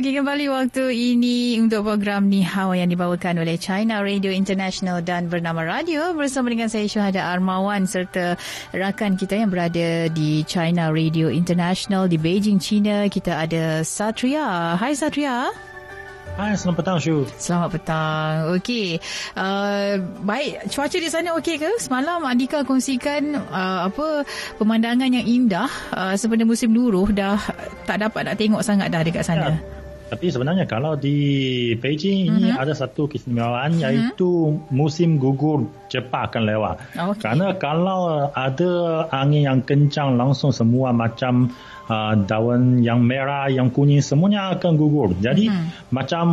Okey, kembali waktu ini untuk program Ni Hao yang dibawakan oleh China Radio International dan Bernama Radio bersama dengan saya Syuhada Armawan serta rakan kita yang berada di China Radio International di Beijing, China. Kita ada Satria. Hai Satria. Hai, selamat petang Syu. Selamat petang. Okey. Uh, baik, cuaca di sana okey ke? Semalam Andika kongsikan uh, apa pemandangan yang indah uh, sebenarnya musim luruh dah tak dapat nak tengok sangat dah dekat sana. Ya. Tapi sebenarnya kalau di Beijing mm-hmm. ini mhm. ada satu keistimewaan mm-hmm. iaitu musim gugur cepat akan lewat. Okay. Karena kalau ada angin yang kencang langsung semua macam uh, daun yang merah, yang kuning semuanya akan gugur. Jadi mm-hmm. macam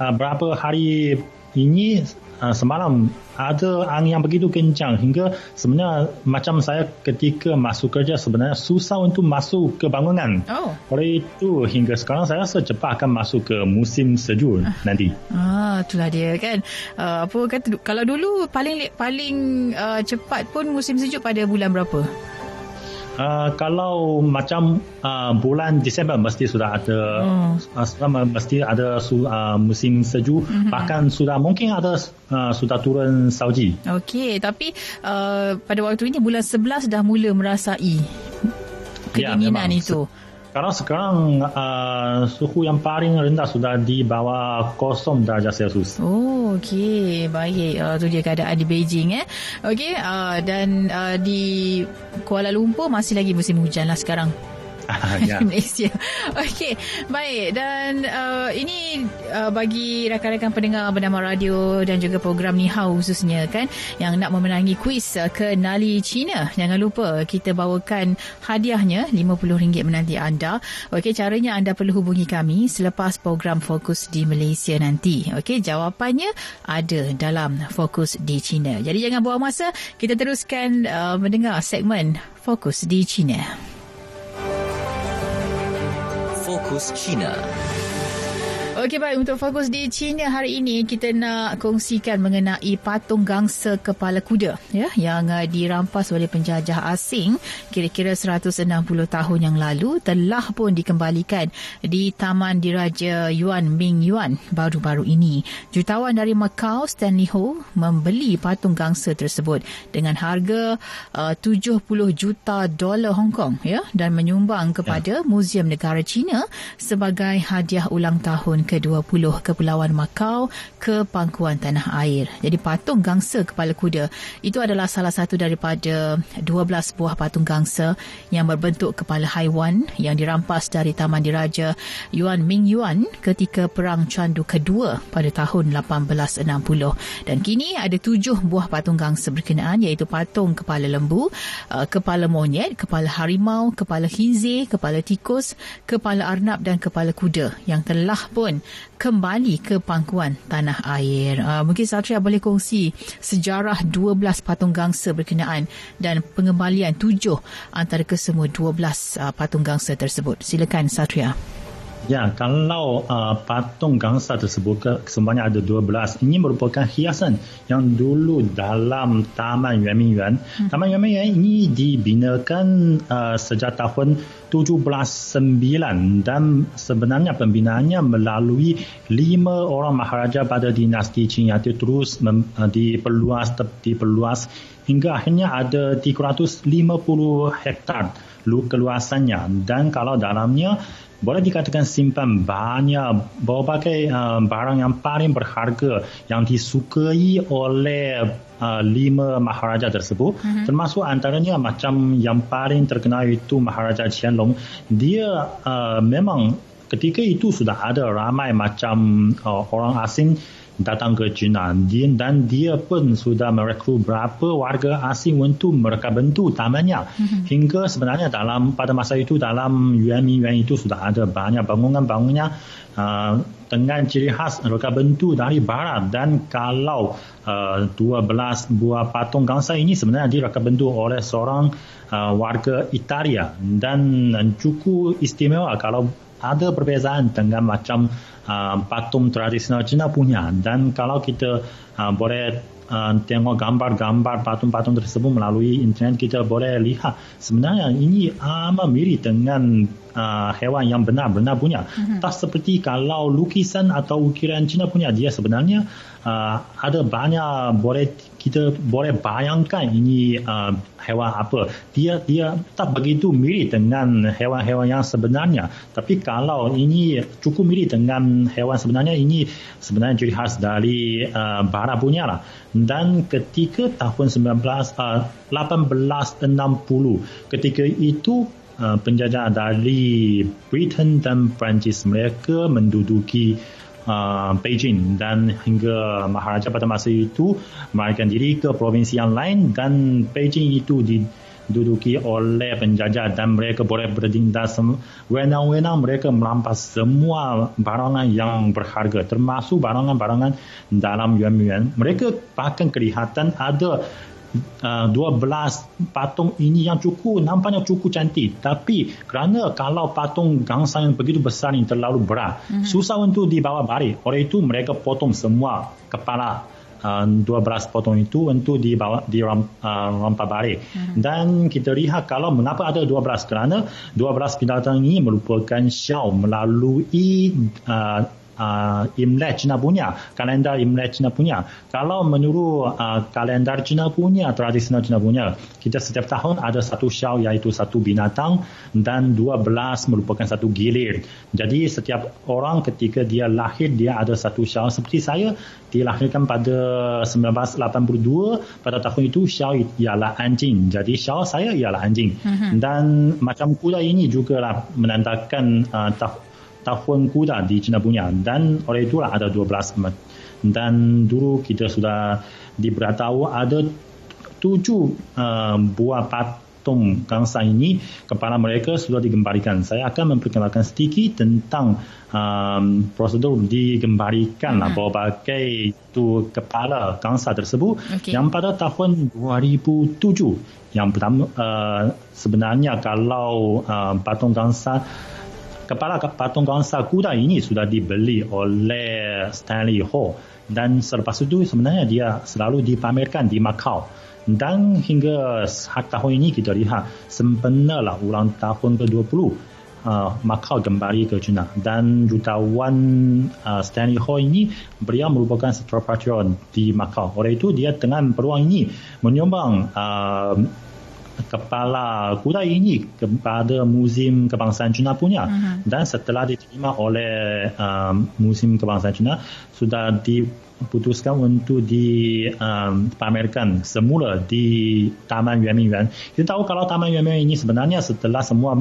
uh, berapa hari ini uh, semalam ada angin yang begitu kencang hingga sebenarnya macam saya ketika masuk kerja sebenarnya susah untuk masuk ke bangunan. Oh. Oleh itu hingga sekarang saya rasa cepat akan masuk ke musim sejuk uh. nanti. Ah, itulah dia kan. Uh, apa kata kalau dulu paling paling uh, cepat pun musim sejuk pada bulan berapa? Uh, kalau macam uh, bulan Disember mesti sudah ada hmm. uh, mesti ada su, uh, musim sejuk hmm. bahkan sudah mungkin ada uh, sudah turun salji. Okey tapi uh, pada waktu ini bulan 11 dah mula merasai ya, kedinginan ya, itu. Sekarang sekarang uh, suhu yang paling rendah sudah di bawah kosong darjah Celsius. Oh, okey. Baik. Uh, tu dia keadaan di Beijing eh. Okey, uh, dan uh, di Kuala Lumpur masih lagi musim hujan lah sekarang. Ya. Malaysia. Okey, baik. Dan uh, ini uh, bagi rakan-rakan pendengar bernama radio dan juga program Ni Hao khususnya kan yang nak memenangi kuis uh, ke Nali China. Jangan lupa kita bawakan hadiahnya RM50 menanti anda. Okey, caranya anda perlu hubungi kami selepas program Fokus di Malaysia nanti. Okey, jawapannya ada dalam Fokus di China. Jadi jangan buang masa, kita teruskan uh, mendengar segmen Fokus di China. Fokus China. Okey baik untuk fokus di China hari ini kita nak kongsikan mengenai patung gangsa kepala kuda ya yang uh, dirampas oleh penjajah asing kira-kira 160 tahun yang lalu telah pun dikembalikan di Taman Diraja Yuan Ming Yuan baru-baru ini. Jutawan dari Macau Stanley Ho membeli patung gangsa tersebut dengan harga uh, 70 juta dolar Hong Kong ya dan menyumbang kepada ya. Muzium Negara China sebagai hadiah ulang tahun ke-20 Kepulauan Macau ke pangkuan tanah air. Jadi patung gangsa kepala kuda itu adalah salah satu daripada 12 buah patung gangsa yang berbentuk kepala haiwan yang dirampas dari Taman Diraja Yuan Ming Yuan ketika Perang Candu Kedua pada tahun 1860. Dan kini ada tujuh buah patung gangsa berkenaan iaitu patung kepala lembu, uh, kepala monyet, kepala harimau, kepala hinze, kepala tikus, kepala arnab dan kepala kuda yang telah pun kembali ke pangkuan tanah air. Uh, mungkin Satria boleh kongsi sejarah 12 patung gangsa berkenaan dan pengembalian tujuh antara kesemua 12 uh, patung gangsa tersebut. Silakan Satria. Ya, kalau uh, patung gangsa tersebut semuanya ada 12. Ini merupakan hiasan yang dulu dalam Taman Yuan Ming Yuan. Hmm. Taman Yuan Ming Yuan ini dibinakan uh, sejak tahun 1709 dan sebenarnya pembinaannya melalui lima orang maharaja pada dinasti Qing yang terus mem, uh, diperluas, diperluas hingga akhirnya ada 350 hektar keluasannya dan kalau dalamnya boleh dikatakan simpan banyak berbagai uh, barang yang paling berharga yang disukai oleh uh, lima maharaja tersebut mm-hmm. termasuk antaranya macam yang paling terkenal itu Maharaja Qianlong dia uh, memang ketika itu sudah ada ramai macam uh, orang asing datang ke China dia, dan dia pun sudah merekrut berapa warga asing untuk mereka bentuk tamannya mm-hmm. hingga sebenarnya dalam pada masa itu dalam Yuan itu sudah ada banyak bangunan-bangunnya uh, dengan ciri khas reka bentuk dari barat. Dan kalau uh, 12 buah patung gangsa ini sebenarnya direka bentuk oleh seorang uh, warga Italia. Dan cukup istimewa kalau ada perbezaan dengan macam uh, patung tradisional Cina punya. Dan kalau kita uh, boleh uh, tengok gambar-gambar patung-patung tersebut melalui internet kita boleh lihat sebenarnya ini amat mirip dengan uh, hewan yang benar-benar punya uh-huh. tak seperti kalau lukisan atau ukiran Cina punya dia sebenarnya uh, ada banyak boleh kita boleh bayangkan ini uh, hewan apa. Dia dia tak begitu mirip dengan hewan-hewan yang sebenarnya. Tapi kalau ini cukup mirip dengan hewan sebenarnya, ini sebenarnya ciri khas dari uh, barat punya lah. Dan ketika tahun 19, uh, 1860, ketika itu uh, penjajah dari Britain dan Perancis mereka menduduki uh, Beijing dan hingga Maharaja pada masa itu melarikan diri ke provinsi yang lain dan Beijing itu diduduki oleh penjajah dan mereka boleh berdindah wenang-wenang mereka merampas semua barangan yang berharga termasuk barangan-barangan dalam yuan-yuan. Mereka bahkan kelihatan ada uh, 12 patung ini yang cukup. Nampaknya cukup cantik. Tapi kerana kalau patung gangsa yang begitu besar ini terlalu berat mm-hmm. susah untuk dibawa balik. Oleh itu mereka potong semua kepala uh, 12 potong itu untuk dibawa di ram, uh, rampa balik. Mm-hmm. dan kita lihat kalau mengapa ada 12 kerana 12 binatang ini merupakan show melalui uh, uh, Imlek Cina punya, kalendar Imlek Cina punya. Kalau menurut uh, kalendar Cina punya, tradisional Cina punya, kita setiap tahun ada satu syau iaitu satu binatang dan dua belas merupakan satu gilir. Jadi setiap orang ketika dia lahir dia ada satu syau. Seperti saya dilahirkan pada 1982 pada tahun itu syau ialah anjing. Jadi syau saya ialah anjing. Mm-hmm. Dan macam kuda ini juga lah menandakan uh, tahun kuda di China punya dan oleh itulah ada 12 dan dulu kita sudah diberitahu ada tujuh uh, buah patung gangsa ini kepala mereka sudah digembarikan. Saya akan memperkenalkan sedikit tentang um, prosedur digembarikan lah uh-huh. berbagai itu kepala gangsa tersebut okay. yang pada tahun 2007 yang pertama uh, sebenarnya kalau uh, patung gangsa kepala patung gangsa kuda ini sudah dibeli oleh Stanley Ho. Dan selepas itu sebenarnya dia selalu dipamerkan di Macau. Dan hingga tahun ini kita lihat sempurnalah ulang tahun ke-20 uh, Macau kembali ke China. Dan jutawan uh, Stanley Ho ini beliau merupakan seorang patron di Macau. Oleh itu dia dengan peluang ini menyumbang uh, kepala kuda ini kepada Museum Kebangsaan China punya uh-huh. dan setelah diterima oleh um, Museum Kebangsaan China sudah diputuskan untuk dipamerkan um, semula di Taman Yuan Yuan. Kita tahu kalau Taman Yuan Yuan ini sebenarnya setelah semua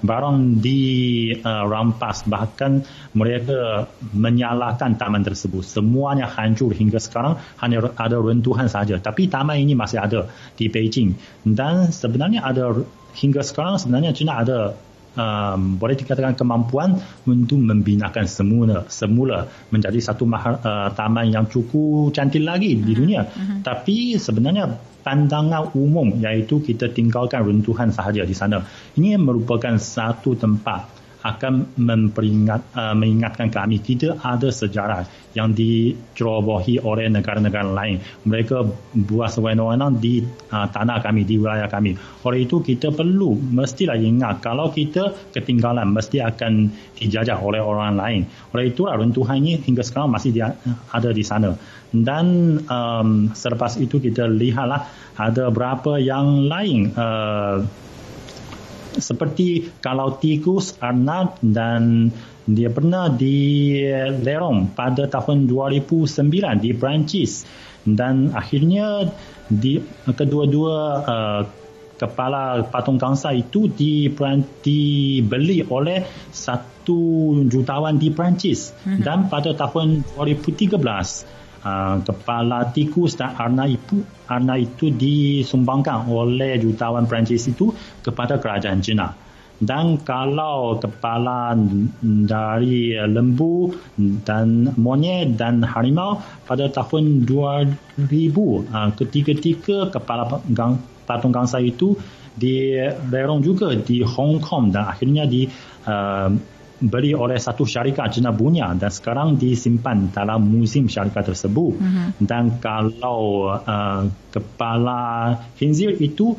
barang dirampas uh, bahkan mereka menyalahkan taman tersebut semuanya hancur hingga sekarang hanya ada runtuhan saja tapi taman ini masih ada di Beijing dan sebenarnya ada hingga sekarang sebenarnya China ada um, boleh dikatakan kemampuan untuk membinakan semula semula menjadi satu mahal, uh, taman yang cukup cantik lagi di mhm. dunia uh-huh. tapi sebenarnya pandangan umum iaitu kita tinggalkan runtuhan sahaja di sana. Ini merupakan satu tempat akan memperingat, uh, mengingatkan kami kita ada sejarah yang dicerobohi oleh negara-negara lain. Mereka buat sewenang-wenang di uh, tanah kami, di wilayah kami. Oleh itu kita perlu mestilah ingat kalau kita ketinggalan mesti akan dijajah oleh orang lain. Oleh itu runtuhan ini hingga sekarang masih dia, ada di sana. Dan um, selepas itu kita lihatlah ada berapa yang lain uh, seperti kalau tikus, arnab dan dia pernah di Lerong pada tahun 2009 di Perancis dan akhirnya di kedua-dua uh, kepala patung gangsa itu di dibeli oleh satu jutawan di Perancis mm-hmm. dan pada tahun 2013 uh, kepala tikus dan arna itu arna itu disumbangkan oleh jutawan Perancis itu kepada kerajaan China dan kalau kepala dari lembu dan monyet dan harimau pada tahun 2000 uh, ketika-ketika kepala patung gangsa itu direrong juga di Hong Kong dan akhirnya di uh, beli oleh satu syarikat Cina punya dan sekarang disimpan dalam musim syarikat tersebut uh-huh. dan kalau uh, kepala khinzir itu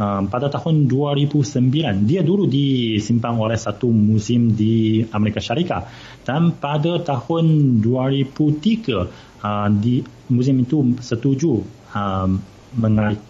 uh, pada tahun 2009 dia dulu disimpan oleh satu musim di Amerika Syarikat dan pada tahun 2003 uh, di musim itu setuju uh, mengarik,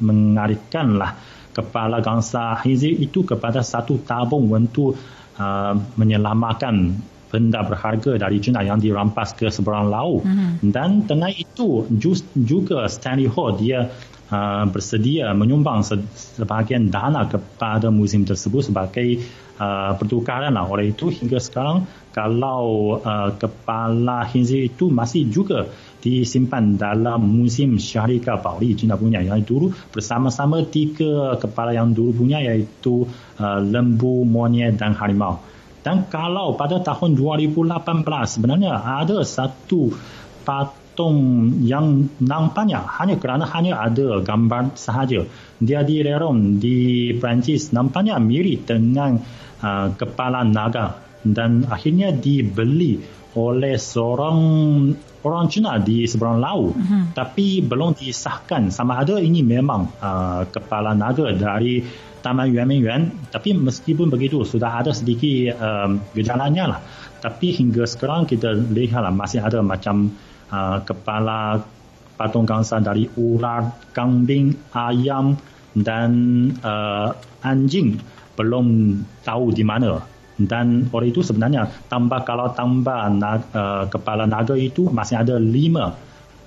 mengarikkanlah kepala gangsa Hizir itu kepada satu tabung untuk uh, menyelamatkan benda berharga dari China yang dirampas ke seberang laut. Mm-hmm. Dan tengah itu just, juga Stanley Ho dia uh, bersedia menyumbang sebahagian dana kepada musim tersebut sebagai uh, pertukaran lah. Oleh itu hingga sekarang kalau uh, kepala Hinzi itu masih juga disimpan dalam musim syarikat Bauli China punya yang dulu bersama-sama tiga kepala yang dulu punya iaitu uh, lembu, monyet dan harimau. Dan kalau pada tahun 2018 sebenarnya ada satu patung yang nampaknya hanya kerana hanya ada gambar sahaja. Dia direrong di Perancis nampaknya mirip dengan uh, kepala naga dan akhirnya dibeli oleh seorang orang Cina di seberang laut uh-huh. tapi belum disahkan. Sama ada ini memang uh, kepala naga dari Taman Yuan Ming Yuan tapi meskipun begitu sudah ada sedikit um, gejalanya lah. Tapi hingga sekarang kita lihat lah, masih ada macam uh, kepala patung gangsa dari ular, kambing, ayam dan uh, anjing. Belum tahu di mana dan oleh itu sebenarnya tambah kalau tambah na, uh, kepala naga itu masih ada lima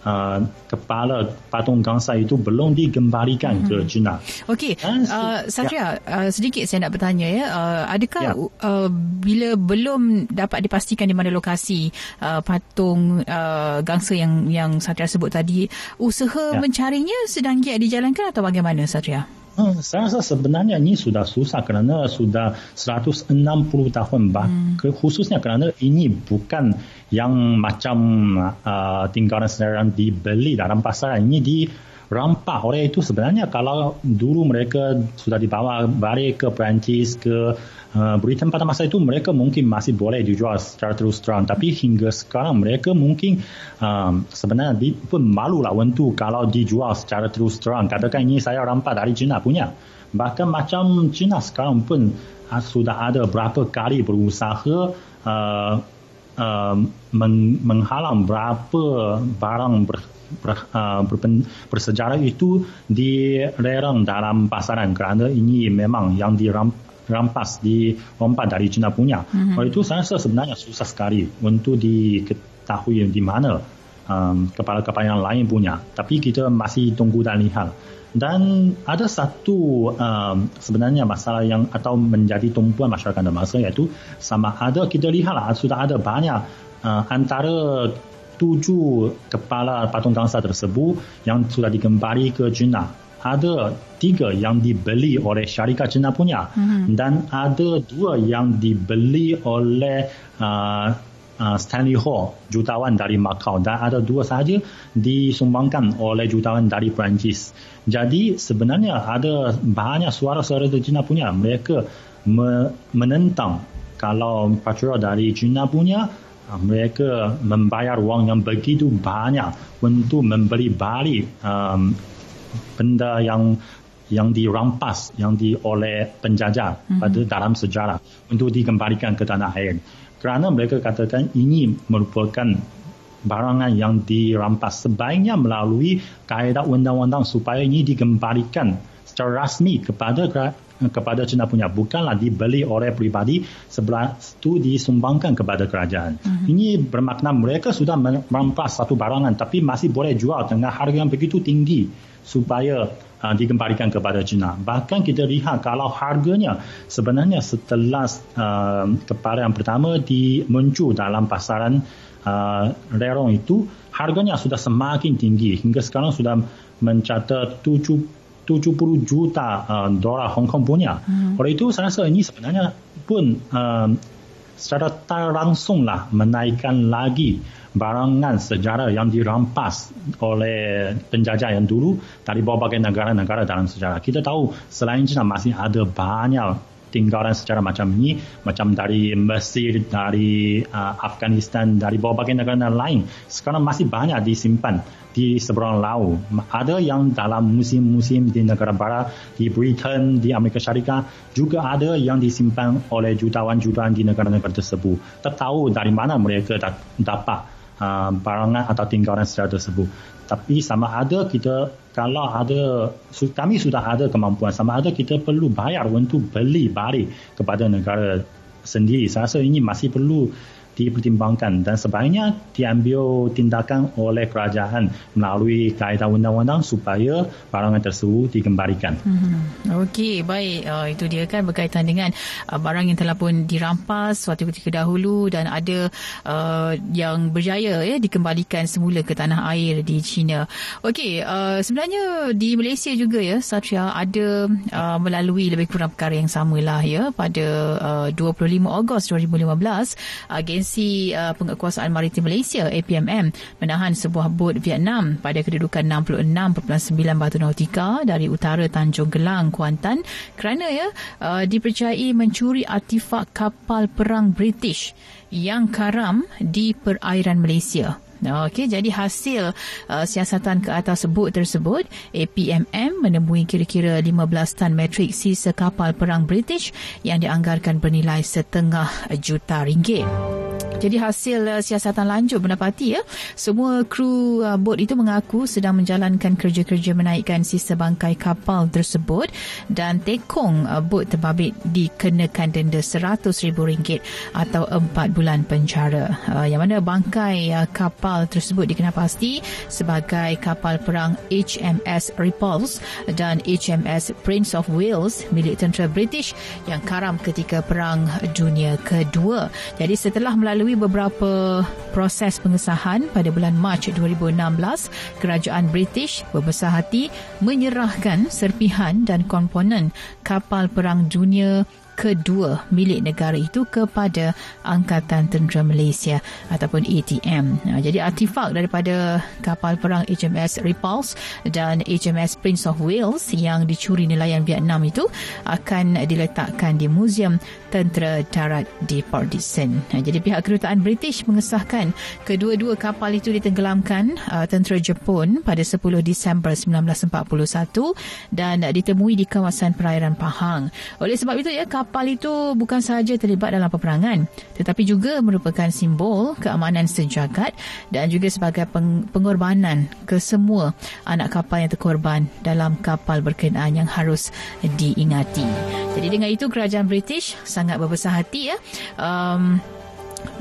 uh, kepala patung gangsa itu belum digembalikan mm-hmm. ke China. Okey, uh, Satria, ya. uh, sedikit saya nak bertanya ya, uh, adakah ya. uh, bila belum dapat dipastikan di mana lokasi uh, patung uh, gangsa yang yang Satria sebut tadi, usaha ya. mencarinya sedang giat dijalankan atau bagaimana Satria? Hmm, saya rasa sebenarnya ini sudah susah kerana sudah 160 tahun bah hmm. khususnya kerana ini bukan yang macam uh, tinggalan senarai dibeli dalam pasar ini di rampas oleh itu sebenarnya kalau dulu mereka sudah dibawa balik ke Perancis ke uh, Britain pada masa itu mereka mungkin masih boleh dijual secara terus terang tapi hingga sekarang mereka mungkin um, sebenarnya di, pun malu lah untuk kalau dijual secara terus terang katakan ini saya rampas dari China punya. Bahkan macam China sekarang pun uh, sudah ada berapa kali berusaha uh, uh, meng- menghalang berapa barang ber- ber, uh, berpen, bersejarah itu direrang dalam pasaran kerana ini memang yang dirampas dirompak dari China punya. Mm-hmm. Oleh itu saya rasa sebenarnya susah sekali untuk diketahui di mana um, kepala-kepala yang lain punya. Tapi kita masih tunggu dan lihat. Dan ada satu um, sebenarnya masalah yang atau menjadi tumpuan masyarakat dan masa iaitu sama ada kita lihatlah sudah ada banyak uh, antara tujuh kepala patung gangsa tersebut yang sudah digembari ke China. Ada tiga yang dibeli oleh syarikat China punya mm-hmm. dan ada dua yang dibeli oleh uh, uh, Stanley Hall, jutawan dari Macau dan ada dua sahaja disumbangkan oleh jutawan dari Perancis. Jadi sebenarnya ada banyak suara-suara dari China punya mereka me- menentang kalau patrol dari China punya mereka membayar wang yang begitu banyak untuk membeli balik um, benda yang yang dirampas yang di oleh penjajah mm-hmm. pada dalam sejarah untuk dikembalikan ke tanah air. Kerana mereka katakan ini merupakan barangan yang dirampas sebaiknya melalui kaedah undang-undang supaya ini dikembalikan secara rasmi kepada kepada China punya bukanlah dibeli oleh pribadi sebelah itu disumbangkan kepada kerajaan. Uh-huh. Ini bermakna mereka sudah merampas satu barangan tapi masih boleh jual dengan harga yang begitu tinggi supaya uh, dikembalikan kepada China. Bahkan kita lihat kalau harganya sebenarnya setelah uh, kepada yang pertama di muncul dalam pasaran uh, lerong itu harganya sudah semakin tinggi hingga sekarang sudah mencatat 7 70 juta uh, dolar Hong Kong punya. Hmm. Oleh itu saya rasa ini sebenarnya pun uh, secara tak langsung lah menaikkan lagi barangan sejarah yang dirampas oleh penjajah yang dulu dari berbagai negara-negara dalam sejarah. Kita tahu selain China masih ada banyak tinggalan secara macam ini macam dari Mesir dari uh, Afghanistan dari berbagai negara lain sekarang masih banyak disimpan di seberang laut. Ada yang dalam musim-musim di negara barat di Britain di Amerika Syarikat juga ada yang disimpan oleh jutawan-jutawan di negara-negara tersebut. Tak tahu dari mana mereka dapat uh, barangan atau tinggalan sejarah tersebut. Tapi sama ada kita kalau ada kami sudah ada kemampuan. Sama ada kita perlu bayar untuk beli balik kepada negara sendiri. Saya rasa ini masih perlu dipertimbangkan dan sebaiknya diambil tindakan oleh kerajaan melalui kaedah undang-undang supaya barangan tersebut dikembalikan. Hmm. Okey, baik. Uh, itu dia kan berkaitan dengan uh, barang yang telah pun dirampas suatu ketika dahulu dan ada uh, yang berjaya ya dikembalikan semula ke tanah air di China. Okey, uh, sebenarnya di Malaysia juga ya Satria ada uh, melalui lebih kurang perkara yang samalah ya pada uh, 25 Ogos 2015 agensi Agensi uh, Penguasaan Maritim Malaysia APMM menahan sebuah bot Vietnam pada kedudukan 66.9 batu nautika dari utara Tanjung Gelang, Kuantan kerana ya uh, dipercayai mencuri artifak kapal perang British yang karam di perairan Malaysia. Okey, jadi hasil uh, siasatan ke atas sebut tersebut, APMM menemui kira-kira 15 tan metrik sisa kapal perang British yang dianggarkan bernilai setengah juta ringgit. Jadi hasil uh, siasatan lanjut mendapati ya semua kru uh, bot itu mengaku sedang menjalankan kerja-kerja menaikkan sisa bangkai kapal tersebut dan tekong uh, bot terbabit dikenakan denda RM100,000 atau 4 bulan penjara. Uh, yang mana bangkai uh, kapal tersebut dikenal pasti sebagai kapal perang HMS Repulse dan HMS Prince of Wales milik tentera British yang karam ketika Perang Dunia Kedua. Jadi setelah melalui beberapa proses pengesahan pada bulan Mac 2016, kerajaan British berbesar hati menyerahkan serpihan dan komponen kapal perang dunia kedua milik negara itu kepada Angkatan Tentera Malaysia ataupun ATM. Nah, jadi artifak daripada kapal perang HMS Repulse dan HMS Prince of Wales yang dicuri nelayan Vietnam itu akan diletakkan di Museum Tentera Darat di Port Dickson. Nah, jadi pihak kedutaan British mengesahkan kedua-dua kapal itu ditenggelamkan uh, tentera Jepun pada 10 Disember 1941 dan ditemui di kawasan perairan Pahang. Oleh sebab itu ya kapal itu bukan sahaja terlibat dalam peperangan tetapi juga merupakan simbol keamanan sejagat dan juga sebagai peng- pengorbanan ke semua anak kapal yang terkorban dalam kapal berkenaan yang harus diingati. Jadi dengan itu kerajaan British sangat berbesar hati ya. Um,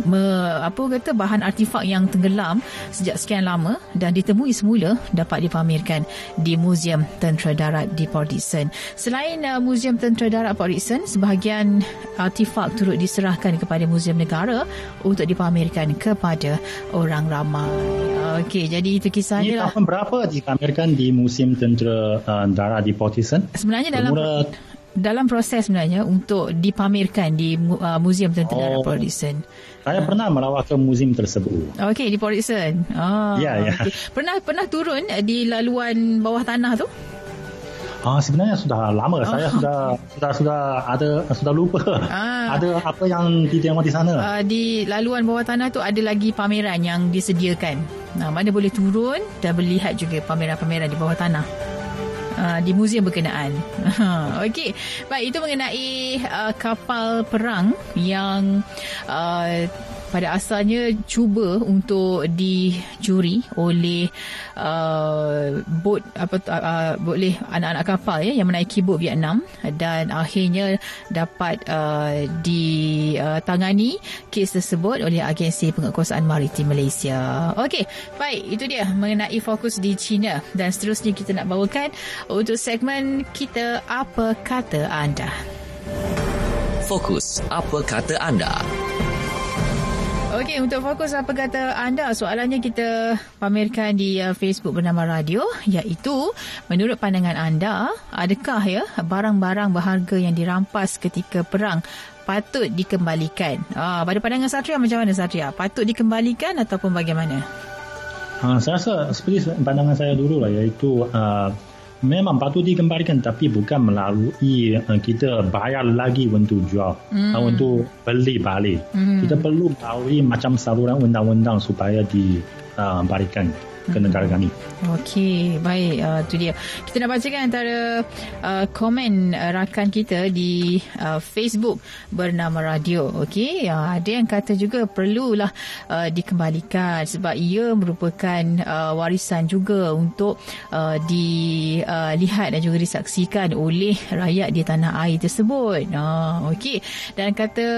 me, apa kata bahan artifak yang tenggelam sejak sekian lama dan ditemui semula dapat dipamerkan di Museum Tentera Darat di Port Dickson. Selain uh, Museum Tentera Darat Port Dickson, sebahagian artifak turut diserahkan kepada Museum Negara untuk dipamerkan kepada orang ramai. Okey, jadi itu kisahnya Ini lah. tahun berapa dipamerkan di Museum Tentera uh, Darat di Port Dickson? Sebenarnya dalam... Bermula dalam proses sebenarnya untuk dipamerkan di uh, Museum Tentera oh. Port Dickson. Saya uh. pernah melawat ke museum tersebut. Okey, di Port Dickson. Oh, ya, ya. Okay. Pernah pernah turun di laluan bawah tanah tu? Ah, sebenarnya sudah lama. Oh. Saya sudah sudah sudah ada sudah lupa. Ah. Ada apa yang ditengok di sana? Uh, di laluan bawah tanah tu ada lagi pameran yang disediakan. Nah, mana boleh turun dan melihat juga pameran-pameran di bawah tanah. Uh, di muzium berkenaan. Okey. Baik, itu mengenai uh, kapal perang yang uh, pada asalnya cuba untuk dijuri oleh uh, bot apa uh, boleh anak-anak kapal ya yang menaiki bot Vietnam dan akhirnya dapat uh, ditangani kes tersebut oleh agensi penguatkuasaan maritim Malaysia. Okey, baik itu dia mengenai fokus di China dan seterusnya kita nak bawakan untuk segmen kita apa kata anda. Fokus apa kata anda? Okey, untuk fokus apa kata anda, soalannya kita pamerkan di uh, Facebook bernama Radio, iaitu menurut pandangan anda, adakah ya barang-barang berharga yang dirampas ketika perang patut dikembalikan? Ah, pada pandangan Satria macam mana Satria? Patut dikembalikan ataupun bagaimana? Ha, saya rasa seperti pandangan saya dulu lah, iaitu uh, memang patut dikembalikan tapi bukan melalui uh, kita bayar lagi untuk jual mm. uh, untuk beli balik. Mm. Kita perlu melalui macam saluran undang-undang supaya dibalikan. Uh, ke negara kami. Okey, baik. Uh, tu dia. Kita nak bacakan antara uh, komen uh, rakan kita di uh, Facebook bernama Radio. Okey, uh, ada yang kata juga perlulah uh, dikembalikan sebab ia merupakan uh, warisan juga untuk uh, dilihat dan juga disaksikan oleh rakyat di tanah air tersebut. Uh, Okey, dan kata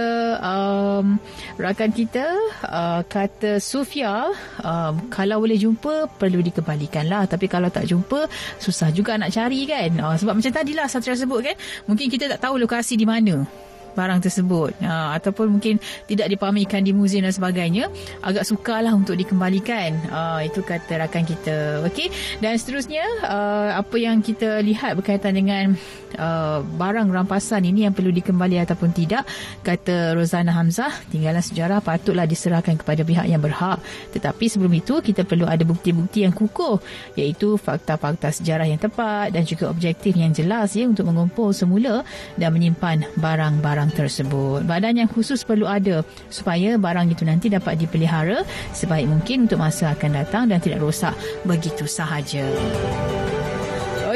um, rakan kita, uh, kata Sufia, um, kalau boleh jumpa perlu dikembalikan lah tapi kalau tak jumpa susah juga nak cari kan. Uh, sebab macam tadilah Satria sebut kan mungkin kita tak tahu lokasi di mana barang tersebut. Uh, ataupun mungkin tidak dipamikan di muzium dan sebagainya agak sukarlah untuk dikembalikan. Uh, itu kata rakan kita. Okey dan seterusnya uh, apa yang kita lihat berkaitan dengan uh, barang rampasan ini yang perlu dikembali ataupun tidak kata Rozana Hamzah tinggalan sejarah patutlah diserahkan kepada pihak yang berhak. Tetapi sebelum itu kita perlu ada bukti-bukti yang kukuh iaitu fakta-fakta sejarah yang tepat dan juga objektif yang jelas ya untuk mengumpul semula dan menyimpan barang-barang barang tersebut. Badan yang khusus perlu ada supaya barang itu nanti dapat dipelihara sebaik mungkin untuk masa akan datang dan tidak rosak begitu sahaja.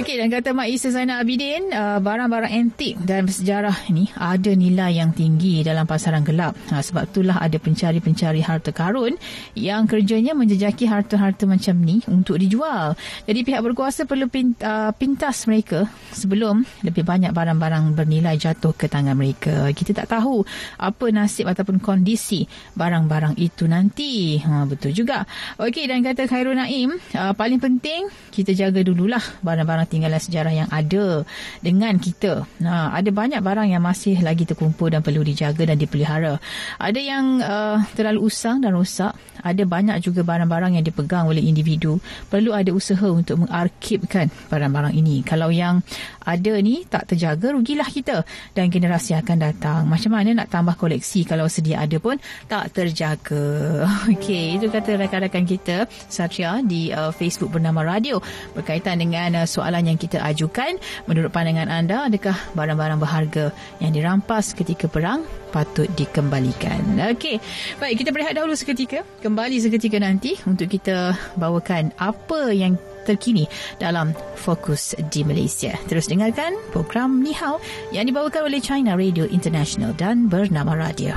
Okey dan kata Mak Isa Zainal Abidin uh, barang-barang antik dan bersejarah ini ada nilai yang tinggi dalam pasaran gelap. Uh, sebab itulah ada pencari-pencari harta karun yang kerjanya menjejaki harta-harta macam ni untuk dijual. Jadi pihak berkuasa perlu uh, pintas mereka sebelum lebih banyak barang-barang bernilai jatuh ke tangan mereka. Kita tak tahu apa nasib ataupun kondisi barang-barang itu nanti. Ha, betul juga. Okey dan kata Khairul Naim uh, paling penting kita jaga dululah barang-barang tinggalan sejarah yang ada dengan kita. Nah, ada banyak barang yang masih lagi terkumpul dan perlu dijaga dan dipelihara. Ada yang uh, terlalu usang dan rosak. Ada banyak juga barang-barang yang dipegang oleh individu. Perlu ada usaha untuk mengarkibkan barang-barang ini. Kalau yang ada ni tak terjaga, rugilah kita dan generasi akan datang. Macam mana nak tambah koleksi kalau sedia ada pun tak terjaga. Okey, itu kata rakan-rakan kita Satria di uh, Facebook bernama Radio berkaitan dengan uh, soalan soalan yang kita ajukan. Menurut pandangan anda, adakah barang-barang berharga yang dirampas ketika perang patut dikembalikan? Okey, baik kita berehat dahulu seketika. Kembali seketika nanti untuk kita bawakan apa yang terkini dalam Fokus di Malaysia. Terus dengarkan program Ni Hao yang dibawakan oleh China Radio International dan Bernama Radio.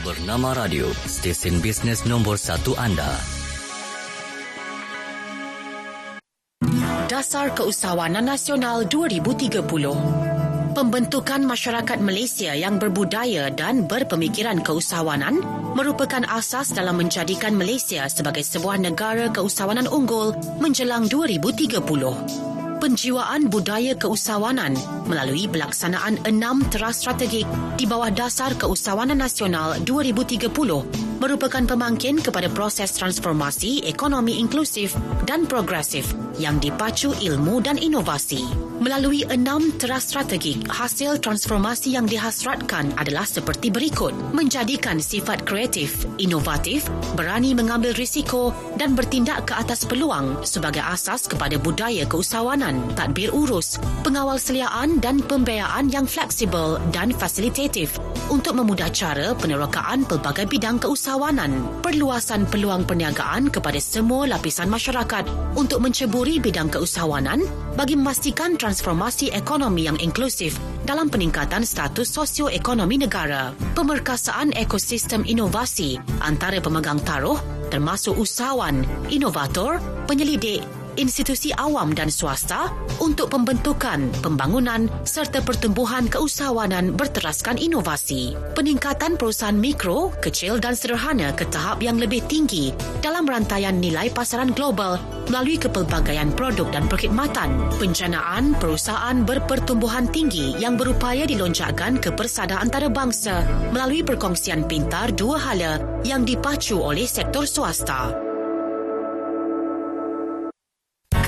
Bernama Radio, stesen bisnes nombor satu anda. Dasar Keusahawanan Nasional 2030. Pembentukan masyarakat Malaysia yang berbudaya dan berpemikiran keusahawanan merupakan asas dalam menjadikan Malaysia sebagai sebuah negara keusahawanan unggul menjelang 2030 penjiwaan budaya keusahawanan melalui pelaksanaan enam teras strategik di bawah dasar keusahawanan nasional 2030 merupakan pemangkin kepada proses transformasi ekonomi inklusif dan progresif yang dipacu ilmu dan inovasi. Melalui enam teras strategik, hasil transformasi yang dihasratkan adalah seperti berikut. Menjadikan sifat kreatif, inovatif, berani mengambil risiko dan bertindak ke atas peluang sebagai asas kepada budaya keusahawanan tadbir urus, pengawal seliaan dan pembiayaan yang fleksibel dan fasilitatif untuk memudah cara penerokaan pelbagai bidang keusahawanan, perluasan peluang perniagaan kepada semua lapisan masyarakat untuk menceburi bidang keusahawanan bagi memastikan transformasi ekonomi yang inklusif dalam peningkatan status sosioekonomi negara. Pemerkasaan ekosistem inovasi antara pemegang taruh termasuk usahawan, inovator, penyelidik institusi awam dan swasta untuk pembentukan, pembangunan serta pertumbuhan keusahawanan berteraskan inovasi. Peningkatan perusahaan mikro, kecil dan sederhana ke tahap yang lebih tinggi dalam rantaian nilai pasaran global melalui kepelbagaian produk dan perkhidmatan. Pencanaan perusahaan berpertumbuhan tinggi yang berupaya dilonjakkan ke persada antarabangsa melalui perkongsian pintar dua hala yang dipacu oleh sektor swasta.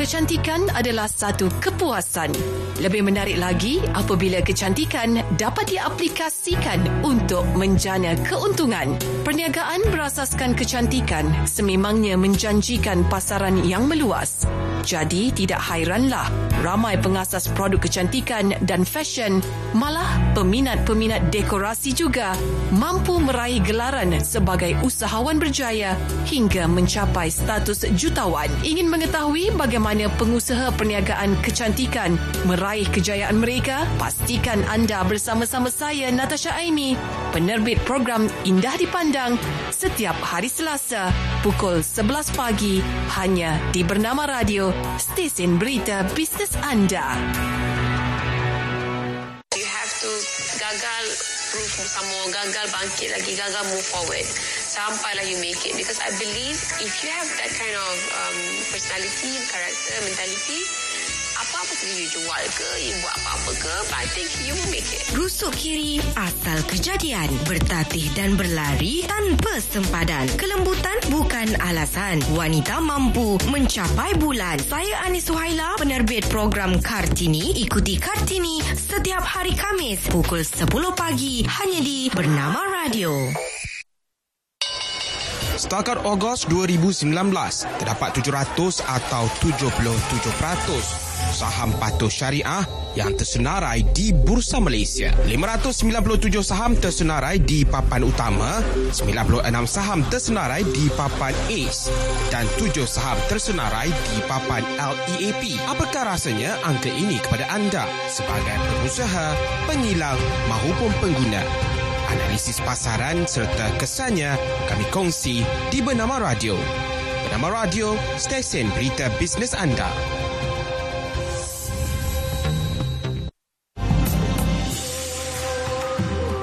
Kecantikan adalah satu kepuasan. Lebih menarik lagi apabila kecantikan dapat diaplikasikan untuk menjana keuntungan. Perniagaan berasaskan kecantikan sememangnya menjanjikan pasaran yang meluas. Jadi tidak hairanlah ramai pengasas produk kecantikan dan fashion malah peminat-peminat dekorasi juga mampu meraih gelaran sebagai usahawan berjaya hingga mencapai status jutawan. Ingin mengetahui bagaimana pengusaha perniagaan kecantikan meraih kejayaan mereka? Pastikan anda bersama-sama saya Natasha Aimi, penerbit program Indah Dipandang setiap hari Selasa pukul 11 pagi hanya di Bernama Radio stesen berita bisnes anda. You have to gagal proof sama gagal bangkit lagi, gagal move forward. Sampailah you make it. Because I believe if you have that kind of um, personality, character, mentality, you jual ke, you buat apa-apa ke, I think you will make it. Rusuk kiri asal kejadian. Bertatih dan berlari tanpa sempadan. Kelembutan bukan alasan. Wanita mampu mencapai bulan. Saya Anis Suhaila, penerbit program Kartini. Ikuti Kartini setiap hari Kamis pukul 10 pagi hanya di Bernama Radio. Setakat Ogos 2019, terdapat 700 atau 77% saham patuh syariah yang tersenarai di Bursa Malaysia. 597 saham tersenarai di papan utama, 96 saham tersenarai di papan ACE dan 7 saham tersenarai di papan LEAP. Apakah rasanya angka ini kepada anda sebagai pengusaha, pengilang maupun pengguna? analisis pasaran serta kesannya kami kongsi di Bernama Radio. Bernama Radio, stesen berita bisnes anda.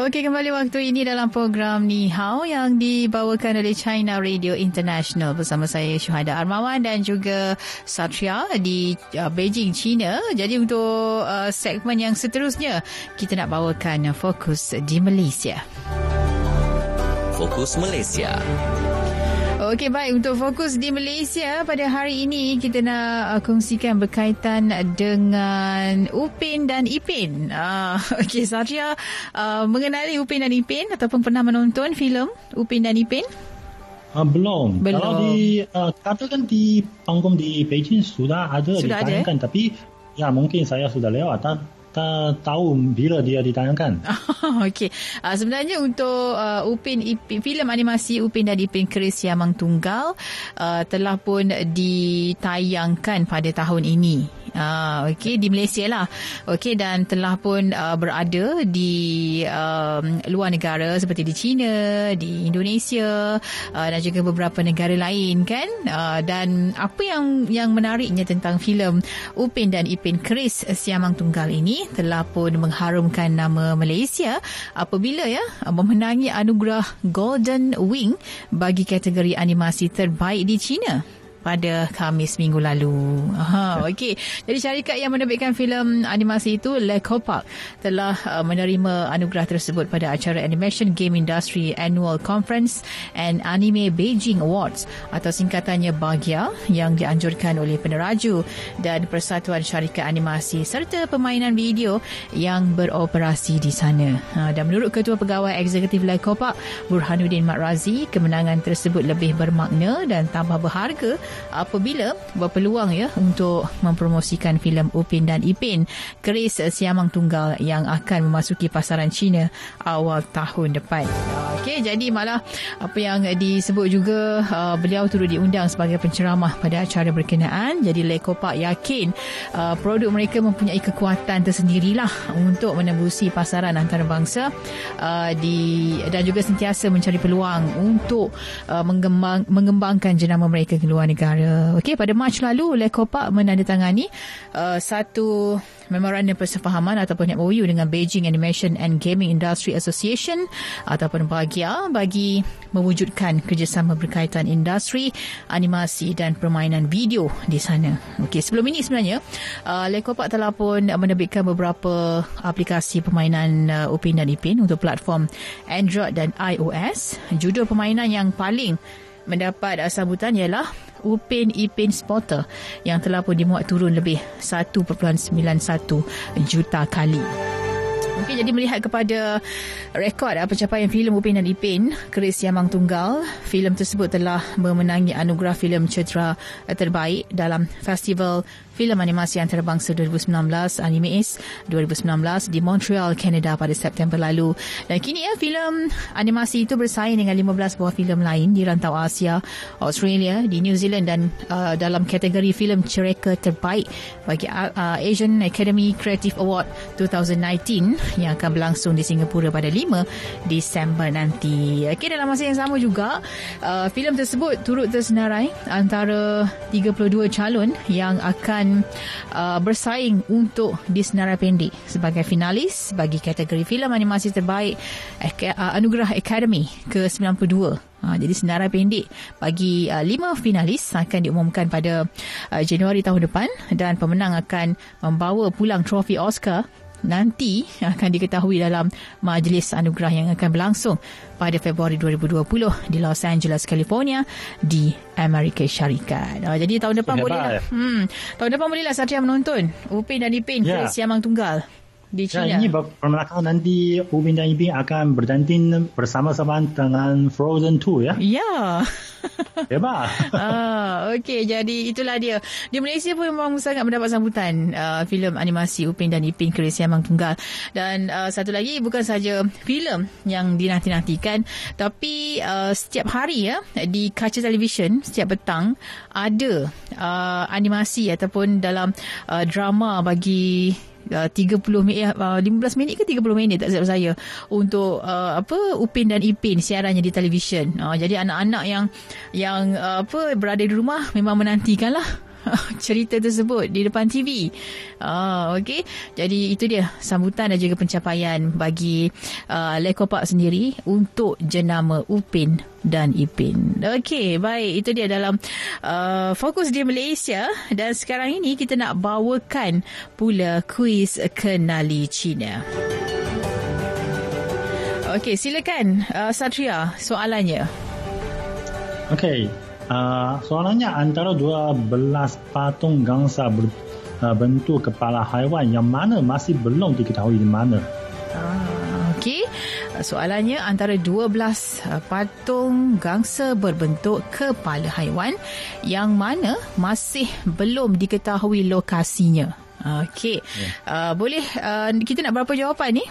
Okey, kembali waktu ini dalam program Ni Hao yang dibawakan oleh China Radio International bersama saya Syuhada Armawan dan juga Satria di uh, Beijing, China. Jadi untuk uh, segmen yang seterusnya, kita nak bawakan fokus di Malaysia. Fokus Malaysia. Okey baik untuk fokus di Malaysia pada hari ini kita nak uh, kongsikan berkaitan dengan Upin dan Ipin. Uh, Okey Satria uh, mengenali Upin dan Ipin ataupun pernah menonton filem Upin dan Ipin? Uh, belum. Belum. Kalau di uh, katakan di panggung di Beijing sudah ada Sudah ada, ditayangkan tapi ya mungkin saya sudah lewat tak, tahu bila dia ditayangkan. Okey. Uh, sebenarnya untuk uh, Upin Ipin filem animasi Upin dan Ipin Keris Siamang Tunggal uh, telah pun ditayangkan pada tahun ini. Uh, okey di Malaysia lah. Okey dan telah pun uh, berada di um, luar negara seperti di China, di Indonesia uh, dan juga beberapa negara lain kan. Uh, dan apa yang yang menariknya tentang filem Upin dan Ipin Keris Siamang Tunggal ini telah pun mengharumkan nama Malaysia apabila ya memenangi anugerah Golden Wing bagi kategori animasi terbaik di China. Pada Khamis minggu lalu. Aha, okey. Jadi syarikat yang menerbitkan filem animasi itu Lecopark telah uh, menerima anugerah tersebut pada acara Animation Game Industry Annual Conference and Anime Beijing Awards atau singkatannya BAGIA yang dianjurkan oleh peneraju dan Persatuan Syarikat Animasi serta permainan video yang beroperasi di sana. Ha, dan menurut Ketua Pegawai Eksekutif Lecopark Burhanuddin Matrazi, kemenangan tersebut lebih bermakna dan tambah berharga apabila berpeluang ya untuk mempromosikan filem Upin dan Ipin keris Siamang Tunggal yang akan memasuki pasaran China awal tahun depan. Okey, jadi malah apa yang disebut juga uh, beliau turut diundang sebagai penceramah pada acara berkenaan. Jadi Leko Park yakin uh, produk mereka mempunyai kekuatan tersendirilah untuk menembusi pasaran antarabangsa uh, di dan juga sentiasa mencari peluang untuk uh, mengembang, mengembangkan jenama mereka ke luar negara. Okey, pada Mac lalu Leko Park menandatangani uh, satu memorandum persefahaman ataupun MOU dengan Beijing Animation and Gaming Industry Association ataupun BAGIA bagi mewujudkan kerjasama berkaitan industri animasi dan permainan video di sana. Okey, sebelum ini sebenarnya uh, Lekopak telah pun menerbitkan beberapa aplikasi permainan uh, Upin dan Ipin untuk platform Android dan iOS. Judul permainan yang paling mendapat sambutan ialah Upin Ipin Spotter yang telah pun dimuat turun lebih 1.91 juta kali. Okey, jadi melihat kepada rekod uh, pencapaian filem Upin dan Ipin, Keris Yamang Tunggal, filem tersebut telah memenangi anugerah filem cetera terbaik dalam Festival filem animasi antarabangsa 2019 Anime Ace 2019 di Montreal, Canada pada September lalu. Dan kini ya filem animasi itu bersaing dengan 15 buah filem lain di rantau Asia, Australia, di New Zealand dan uh, dalam kategori filem cereka terbaik bagi uh, Asian Academy Creative Award 2019 yang akan berlangsung di Singapura pada 5 Disember nanti. Okey dalam masa yang sama juga uh, filem tersebut turut tersenarai antara 32 calon yang akan uh, bersaing untuk disenarai pendek sebagai finalis bagi kategori filem animasi terbaik uh, Anugerah Academy ke-92. Ha, jadi senarai pendek bagi uh, lima finalis akan diumumkan pada uh, Januari tahun depan dan pemenang akan membawa pulang trofi Oscar nanti akan diketahui dalam majlis anugerah yang akan berlangsung pada Februari 2020 di Los Angeles, California di Amerika Syarikat. Uh, jadi tahun depan boleh. Hmm, tahun depan bolehlah Satria menonton Upin dan Ipin yeah. ke Siamang Tunggal di China. Ya, ini permulakan nanti Upin dan Ipin akan bertanding bersama-sama dengan Frozen 2 ya. Ya. Hebat. ah, okey, jadi itulah dia. Di Malaysia pun memang sangat mendapat sambutan uh, filem animasi Upin dan Ipin Keris Yamang Tunggal. Dan uh, satu lagi bukan saja filem yang dinanti-nantikan, tapi uh, setiap hari ya di kaca televisyen setiap petang ada uh, animasi ataupun dalam uh, drama bagi uh, 30 minit uh, 15 minit ke 30 minit tak silap saya untuk uh, apa Upin dan Ipin siarannya di televisyen. Uh, jadi anak-anak yang yang uh, apa berada di rumah memang menantikanlah cerita tersebut di depan TV. Ah, okey. Jadi itu dia sambutan dan juga pencapaian bagi uh, Leko Park sendiri untuk jenama Upin dan Ipin. Okey, baik. Itu dia dalam uh, fokus di Malaysia dan sekarang ini kita nak bawakan pula kuis kenali China. Okey, silakan uh, Satria soalannya. Okey, Uh, soalannya antara 12 patung gangsa berbentuk uh, kepala haiwan yang mana masih belum diketahui di mana. Uh, Okey, soalannya antara 12 uh, patung gangsa berbentuk kepala haiwan yang mana masih belum diketahui lokasinya. Okey, yeah. uh, boleh uh, kita nak berapa jawapan ni?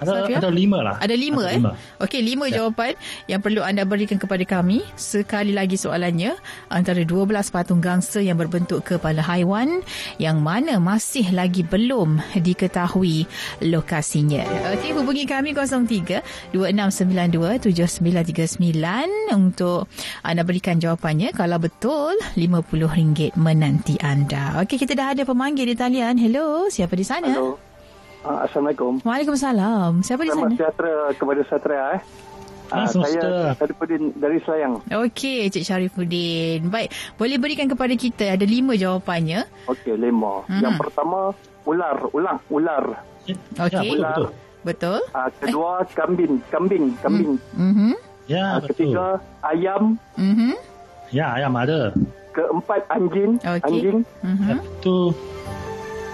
Ada, ada lima lah. Ada lima ada eh? Lima. Okey, lima ya. jawapan yang perlu anda berikan kepada kami. Sekali lagi soalannya, antara 12 patung gangsa yang berbentuk kepala haiwan yang mana masih lagi belum diketahui lokasinya. Okey, hubungi kami 03 2692 7939 untuk anda berikan jawapannya. Kalau betul, RM50 menanti anda. Okey, kita dah ada pemanggil di talian. Hello, siapa di sana? Hello. Uh, Assalamualaikum. Waalaikumsalam. Siapa di sana? Selamat sejahtera kepada Satria eh. Ah, Langsung saya sudah. Sarifuddin dari Selayang. Okey, Cik Syarifuddin. Baik, boleh berikan kepada kita ada lima jawapannya. Okey, lima. Mhm. Yang pertama, ular. Ulang, ular. Ya, Okey. betul, betul. Betul? Ah, kedua, kambing. Kambing, kambing. Mhm. Ya, Ah, betul. ketiga, ayam. Mhm. Ya, ayam ada. Keempat, anjing. Okey. Anjing. Ya, Mhm. betul.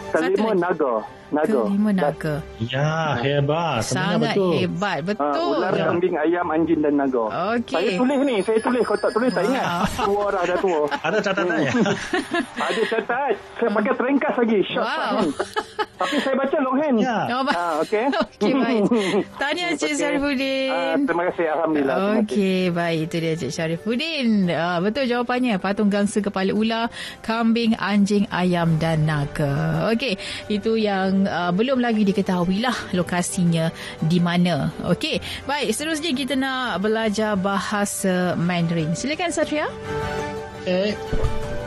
Kelima, lagi. naga. Naga. Kelima naga. Ya, hebat. Sangat betul. hebat. Ah, Betul. ular, kambing, ayam, anjing dan naga. Okey. Saya tulis ni, saya tulis. Kau tak tulis, tak Wow. ingat. Tua dah, dah tua. Ada catatan ya? Ada catat. Saya pakai terengkas lagi. Short Wow. Tapi saya baca long hand. Ya. Oh, ba- Ah, okey. Okey, baik. Tahniah Cik Okey. Syarifuddin. Ah, terima kasih. Alhamdulillah. Okey, baik. Itu dia Cik Syarifuddin. Uh, betul jawapannya. Patung gangsa kepala ular, kambing, anjing, ayam dan naga. Okey, itu yang uh, belum lagi diketahui lah lokasinya di mana. Okey, baik. Seterusnya kita nak belajar bahasa Mandarin. Silakan Satria. Eh,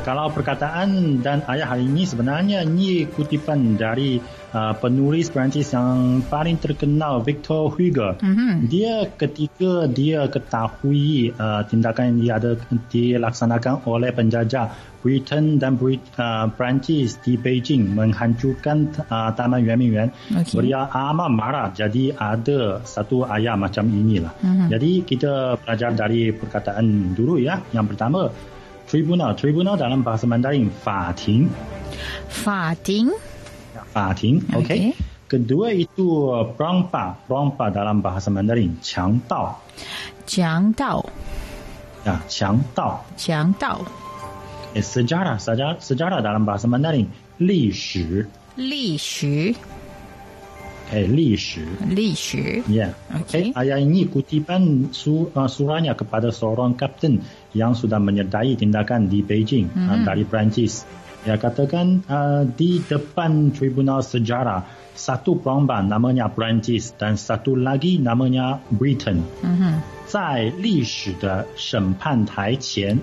kalau perkataan dan ayat hari ini sebenarnya ini kutipan dari uh, penulis Perancis yang paling terkenal Victor Hugo. Mhm. Dia ketika dia ketahui uh, tindakan yang dia ada dilaksanakan oleh penjajah Britain dan Brit, uh, Perancis di Beijing menghancurkan uh, Taman Yuanmingyuan. Okey. Beliau amat marah. Jadi ada satu ayat macam inilah. Mhm. Jadi kita belajar dari perkataan dulu ya. Yang pertama tribunal. Tribunal dalam bahasa Mandarin 法庭 Fating. 法庭 Okey. okey kedua itu uh, perompak perompak dalam bahasa Mandarin 强盗 Jiang Dao. ya 强盗 Jiang Dao. eh, sejarah sejarah sejarah dalam bahasa Mandarin 历史 Li Xu. eh 历史 Li Xu. Ya, Okey. okay. Ayat ini kutipan su, uh, surahnya kepada seorang kapten yang sudah menyertai tindakan di Beijing mm-hmm. uh, dari Perancis. Dia katakan uh, di depan tribunal sejarah satu perompak namanya Perancis dan satu lagi namanya Britain. 嗯哼。在历史的审判台前，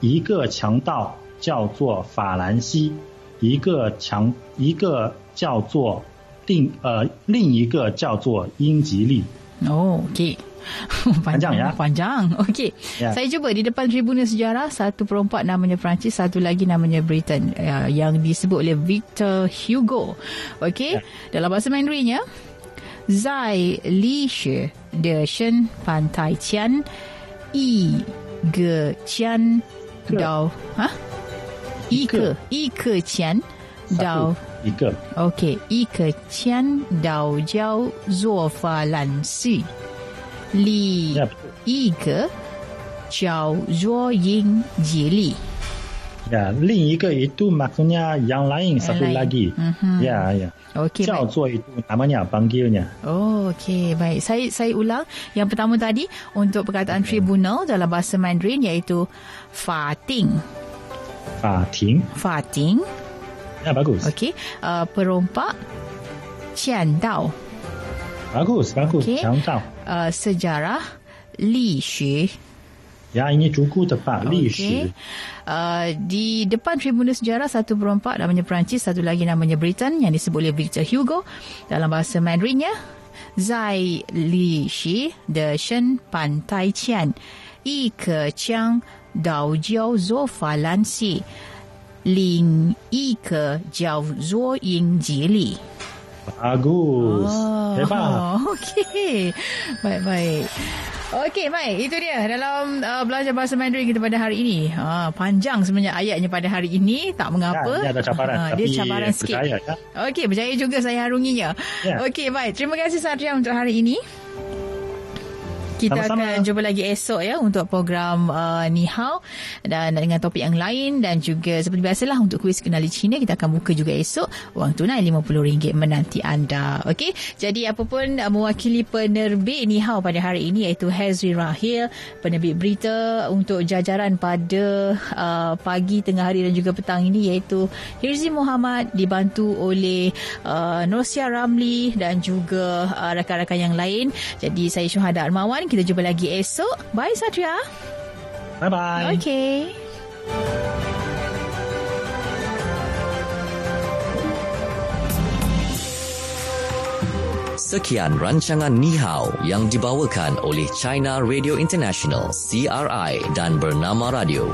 一个强盗叫做法兰西，一个强一个叫做 另呃另一个叫做英吉利。 Oh, okey. Panjang ya? Panjang. Okey. Ya. Saya cuba di depan tribunal sejarah satu perempat namanya Perancis, satu lagi namanya Britain uh, yang disebut oleh Victor Hugo. Okey. Ya. Dalam bahasa Mandarinnya 在历史的审判台前，一个枪到啊，一个一个枪到 Ike. Okey, Ike Chian Dao Jiao Zuo Fa Lan Si. Li ya, yep. Ike Jiao Zuo Ying Ji Li. Ya, lain Ike itu maknanya yang lain satu lain. lagi. Mm-hmm. Ya, ya. Okey. Jiao Zuo itu namanya panggilnya. Oh, okey. Baik, saya saya ulang yang pertama tadi untuk perkataan okay. tribunal dalam bahasa Mandarin iaitu Fa Ting. Fa Ting. Fa ting. Ya, bagus. Okey. Uh, perompak. Cian Dao. Bagus, bagus. Okay. Cian Dao. Uh, sejarah. Li Xue. Ya, ini cukup tepat. Okay. Li Xue. Uh, di depan Tribunus Sejarah satu perompak namanya Perancis satu lagi namanya Britain yang disebut oleh Victor Hugo dalam bahasa Mandarinnya Zai Li Shi De Shen Pan Tai Qian Yi Ke Qiang Dao Jiao Zo Fa Lan Si ling yi ke jiao zuo ying ji li. bagus hebat Okey. Baik-baik. Okey, baik. Itu dia dalam uh, belajar bahasa Mandarin kita pada hari ini. Ha, panjang sebenarnya ayatnya pada hari ini. Tak mengapa. Ya, dia ada cabaran, Ha, dia cabaran sikit. berjaya, ya. Okey, berjaya juga saya harunginya. Ya. Okey, baik. Terima kasih Satria untuk hari ini. Kita Sama-sama. akan jumpa lagi esok ya untuk program uh, Ni Hao dan dengan topik yang lain dan juga seperti biasalah untuk kuis kenali Cina kita akan buka juga esok wang tunai RM50 menanti anda. Okey. Jadi apa pun uh, mewakili penerbit Ni Hao pada hari ini iaitu Hazri Rahil, penerbit berita untuk jajaran pada uh, pagi, tengah hari dan juga petang ini iaitu Hirzi Muhammad dibantu oleh uh, Norsia Ramli dan juga uh, rakan-rakan yang lain. Jadi saya Syuhada Armawan. Kita jumpa lagi esok. Bye Satria. bye bye Okay. Sekian rancangan Ni Hao yang dibawakan oleh China Radio International CRI dan Bernama Radio.